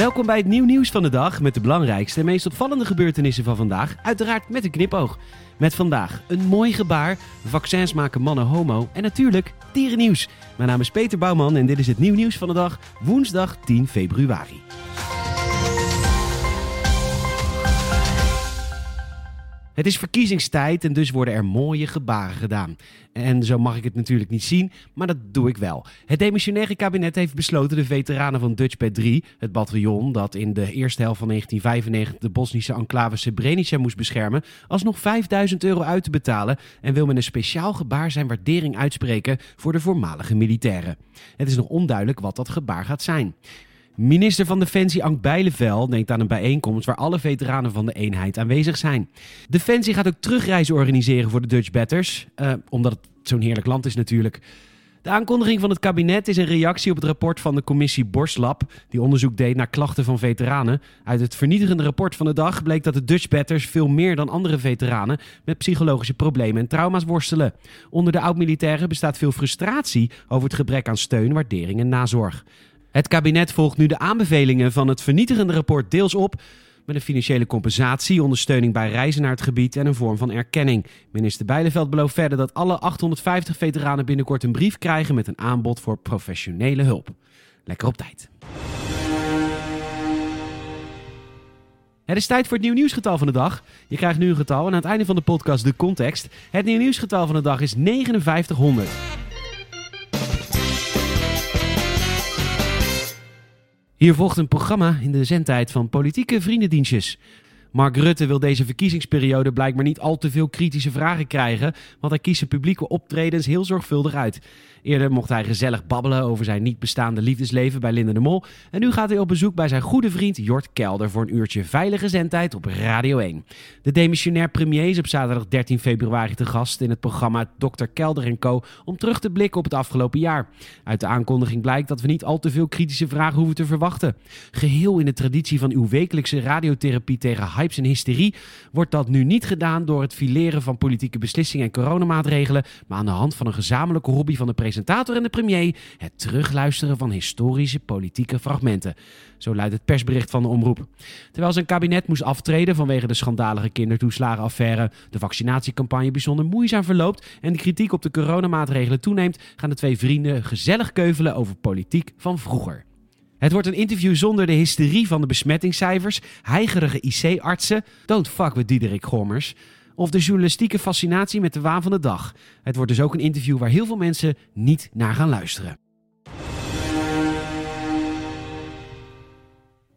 Welkom bij het nieuw nieuws van de dag met de belangrijkste en meest opvallende gebeurtenissen van vandaag. Uiteraard met een knipoog. Met vandaag een mooi gebaar, vaccins maken mannen homo en natuurlijk dierennieuws. Mijn naam is Peter Bouwman en dit is het nieuw nieuws van de dag, woensdag 10 februari. Het is verkiezingstijd en dus worden er mooie gebaren gedaan. En zo mag ik het natuurlijk niet zien, maar dat doe ik wel. Het demissionaire kabinet heeft besloten de veteranen van Dutchbed 3, het bataljon dat in de eerste helft van 1995 de Bosnische enclave Srebrenica moest beschermen, alsnog 5000 euro uit te betalen en wil met een speciaal gebaar zijn waardering uitspreken voor de voormalige militairen. Het is nog onduidelijk wat dat gebaar gaat zijn. Minister van Defensie Ank Bijleveld denkt aan een bijeenkomst waar alle veteranen van de eenheid aanwezig zijn. Defensie gaat ook terugreizen organiseren voor de Dutch Batters, uh, omdat het zo'n heerlijk land is natuurlijk. De aankondiging van het kabinet is een reactie op het rapport van de commissie Borslab, die onderzoek deed naar klachten van veteranen. Uit het vernietigende rapport van de dag bleek dat de Dutch Batters veel meer dan andere veteranen met psychologische problemen en trauma's worstelen. Onder de oud-militairen bestaat veel frustratie over het gebrek aan steun, waardering en nazorg. Het kabinet volgt nu de aanbevelingen van het vernietigende rapport deels op met een financiële compensatie, ondersteuning bij reizen naar het gebied en een vorm van erkenning. Minister Bijleveld belooft verder dat alle 850 veteranen binnenkort een brief krijgen met een aanbod voor professionele hulp. Lekker op tijd. Het is tijd voor het nieuw nieuwsgetal van de dag. Je krijgt nu een getal en aan het einde van de podcast de context. Het nieuw nieuwsgetal van de dag is 5900. Hier volgt een programma in de zendtijd van politieke vriendendienstjes. Mark Rutte wil deze verkiezingsperiode blijkbaar niet al te veel kritische vragen krijgen, want hij kiest zijn publieke optredens heel zorgvuldig uit. Eerder mocht hij gezellig babbelen over zijn niet bestaande liefdesleven bij Linda de Mol. En nu gaat hij op bezoek bij zijn goede vriend Jort Kelder voor een uurtje veilige zendtijd op Radio 1. De demissionair premier is op zaterdag 13 februari te gast in het programma Dr. Kelder Co. om terug te blikken op het afgelopen jaar. Uit de aankondiging blijkt dat we niet al te veel kritische vragen hoeven te verwachten. Geheel in de traditie van uw wekelijkse radiotherapie tegen hypes en hysterie wordt dat nu niet gedaan door het fileren van politieke beslissingen en coronamaatregelen, maar aan de hand van een gezamenlijke hobby van de presentator en de premier: het terugluisteren van historische politieke fragmenten. Zo luidt het persbericht van de omroep. Terwijl zijn kabinet moest aftreden vanwege de schandalige kindertoeslagenaffaire, de vaccinatiecampagne bijzonder moeizaam verloopt en de kritiek op de coronamaatregelen toeneemt, gaan de twee vrienden gezellig keuvelen over politiek van vroeger. Het wordt een interview zonder de hysterie van de besmettingscijfers, heigerige IC-artsen, don't fuck with Diederik Gommers, of de journalistieke fascinatie met de waan van de dag. Het wordt dus ook een interview waar heel veel mensen niet naar gaan luisteren.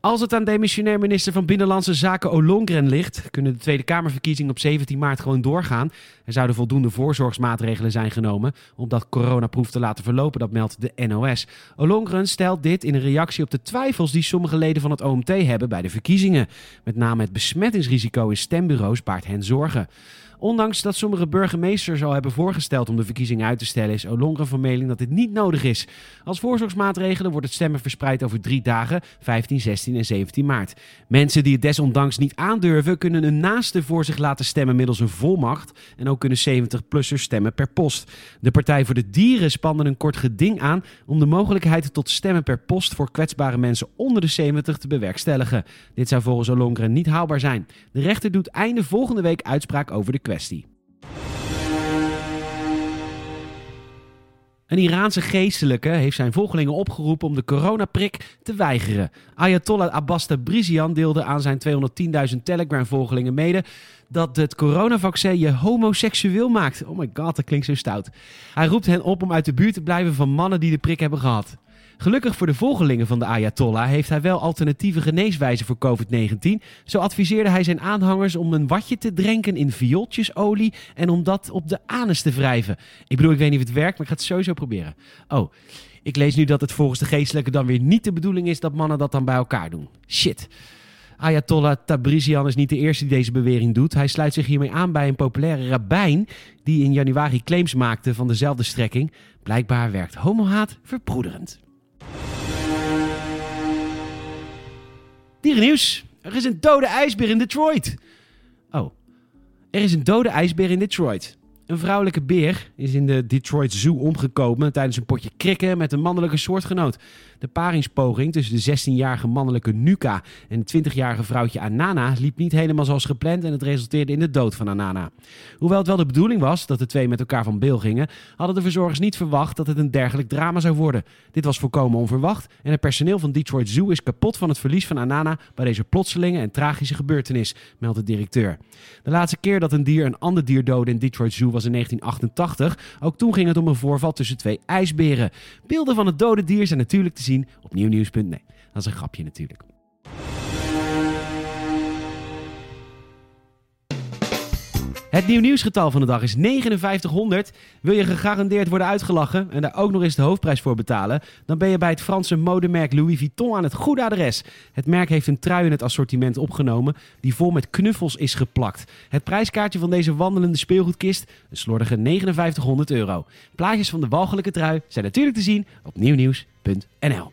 Als het aan demissionair minister van Binnenlandse Zaken Olongren ligt, kunnen de Tweede Kamerverkiezingen op 17 maart gewoon doorgaan. Er zouden voldoende voorzorgsmaatregelen zijn genomen om dat coronaproef te laten verlopen, dat meldt de NOS. Olongren stelt dit in een reactie op de twijfels die sommige leden van het OMT hebben bij de verkiezingen. Met name het besmettingsrisico in stembureaus baart hen zorgen. Ondanks dat sommige burgemeesters al hebben voorgesteld om de verkiezingen uit te stellen, is Olongren van mening dat dit niet nodig is. Als voorzorgsmaatregelen wordt het stemmen verspreid over drie dagen, 15, 16 en 17 maart. Mensen die het desondanks niet aandurven, kunnen een naaste voor zich laten stemmen middels een volmacht. En ook kunnen 70-plussers stemmen per post. De Partij voor de Dieren spande een kort geding aan om de mogelijkheid tot stemmen per post voor kwetsbare mensen onder de 70 te bewerkstelligen. Dit zou volgens Olongren niet haalbaar zijn. De rechter doet einde volgende week uitspraak over de kwestie. Een Iraanse geestelijke heeft zijn volgelingen opgeroepen om de coronaprik te weigeren. Ayatollah Abbas Tabrizian deelde aan zijn 210.000 Telegram-volgelingen mede dat het coronavaccin je homoseksueel maakt. Oh my god, dat klinkt zo stout. Hij roept hen op om uit de buurt te blijven van mannen die de prik hebben gehad. Gelukkig voor de volgelingen van de Ayatollah heeft hij wel alternatieve geneeswijzen voor COVID-19. Zo adviseerde hij zijn aanhangers om een watje te drenken in viooltjesolie en om dat op de anus te wrijven. Ik bedoel, ik weet niet of het werkt, maar ik ga het sowieso proberen. Oh, ik lees nu dat het volgens de geestelijke dan weer niet de bedoeling is dat mannen dat dan bij elkaar doen. Shit. Ayatollah Tabrizian is niet de eerste die deze bewering doet. Hij sluit zich hiermee aan bij een populaire rabbijn die in januari claims maakte van dezelfde strekking. Blijkbaar werkt homohaat verbroederend. Dierennieuws. Er is een dode ijsbeer in Detroit. Oh. Er is een dode ijsbeer in Detroit. Een vrouwelijke beer is in de Detroit Zoo omgekomen tijdens een potje krikken met een mannelijke soortgenoot. De paringspoging tussen de 16-jarige mannelijke Nuka en het 20-jarige vrouwtje Anana liep niet helemaal zoals gepland en het resulteerde in de dood van Anana. Hoewel het wel de bedoeling was dat de twee met elkaar van beel gingen, hadden de verzorgers niet verwacht dat het een dergelijk drama zou worden. Dit was volkomen onverwacht en het personeel van Detroit Zoo is kapot van het verlies van Anana bij deze plotselinge en tragische gebeurtenis, meldt de directeur. De laatste keer dat een dier een ander dier doodde in Detroit Zoo was in 1988. Ook toen ging het om een voorval tussen twee ijsberen. Beelden van het dode dier zijn natuurlijk te zien op nieuwnieuws.net. Dat is een grapje natuurlijk. Het nieuw nieuwsgetal van de dag is 5900. Wil je gegarandeerd worden uitgelachen en daar ook nog eens de hoofdprijs voor betalen? Dan ben je bij het Franse modemerk Louis Vuitton aan het goede adres. Het merk heeft een trui in het assortiment opgenomen die vol met knuffels is geplakt. Het prijskaartje van deze wandelende speelgoedkist een slordige 5900 euro. Plaatjes van de walgelijke trui zijn natuurlijk te zien op nieuwnieuws.nl.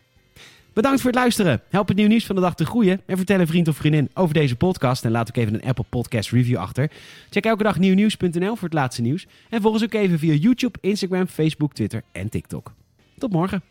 Bedankt voor het luisteren. Help het nieuw nieuws van de dag te groeien. En vertel een vriend of vriendin over deze podcast. En laat ook even een Apple Podcast review achter. Check elke dag nieuwnieuws.nl voor het laatste nieuws. En volg ons ook even via YouTube, Instagram, Facebook, Twitter en TikTok. Tot morgen.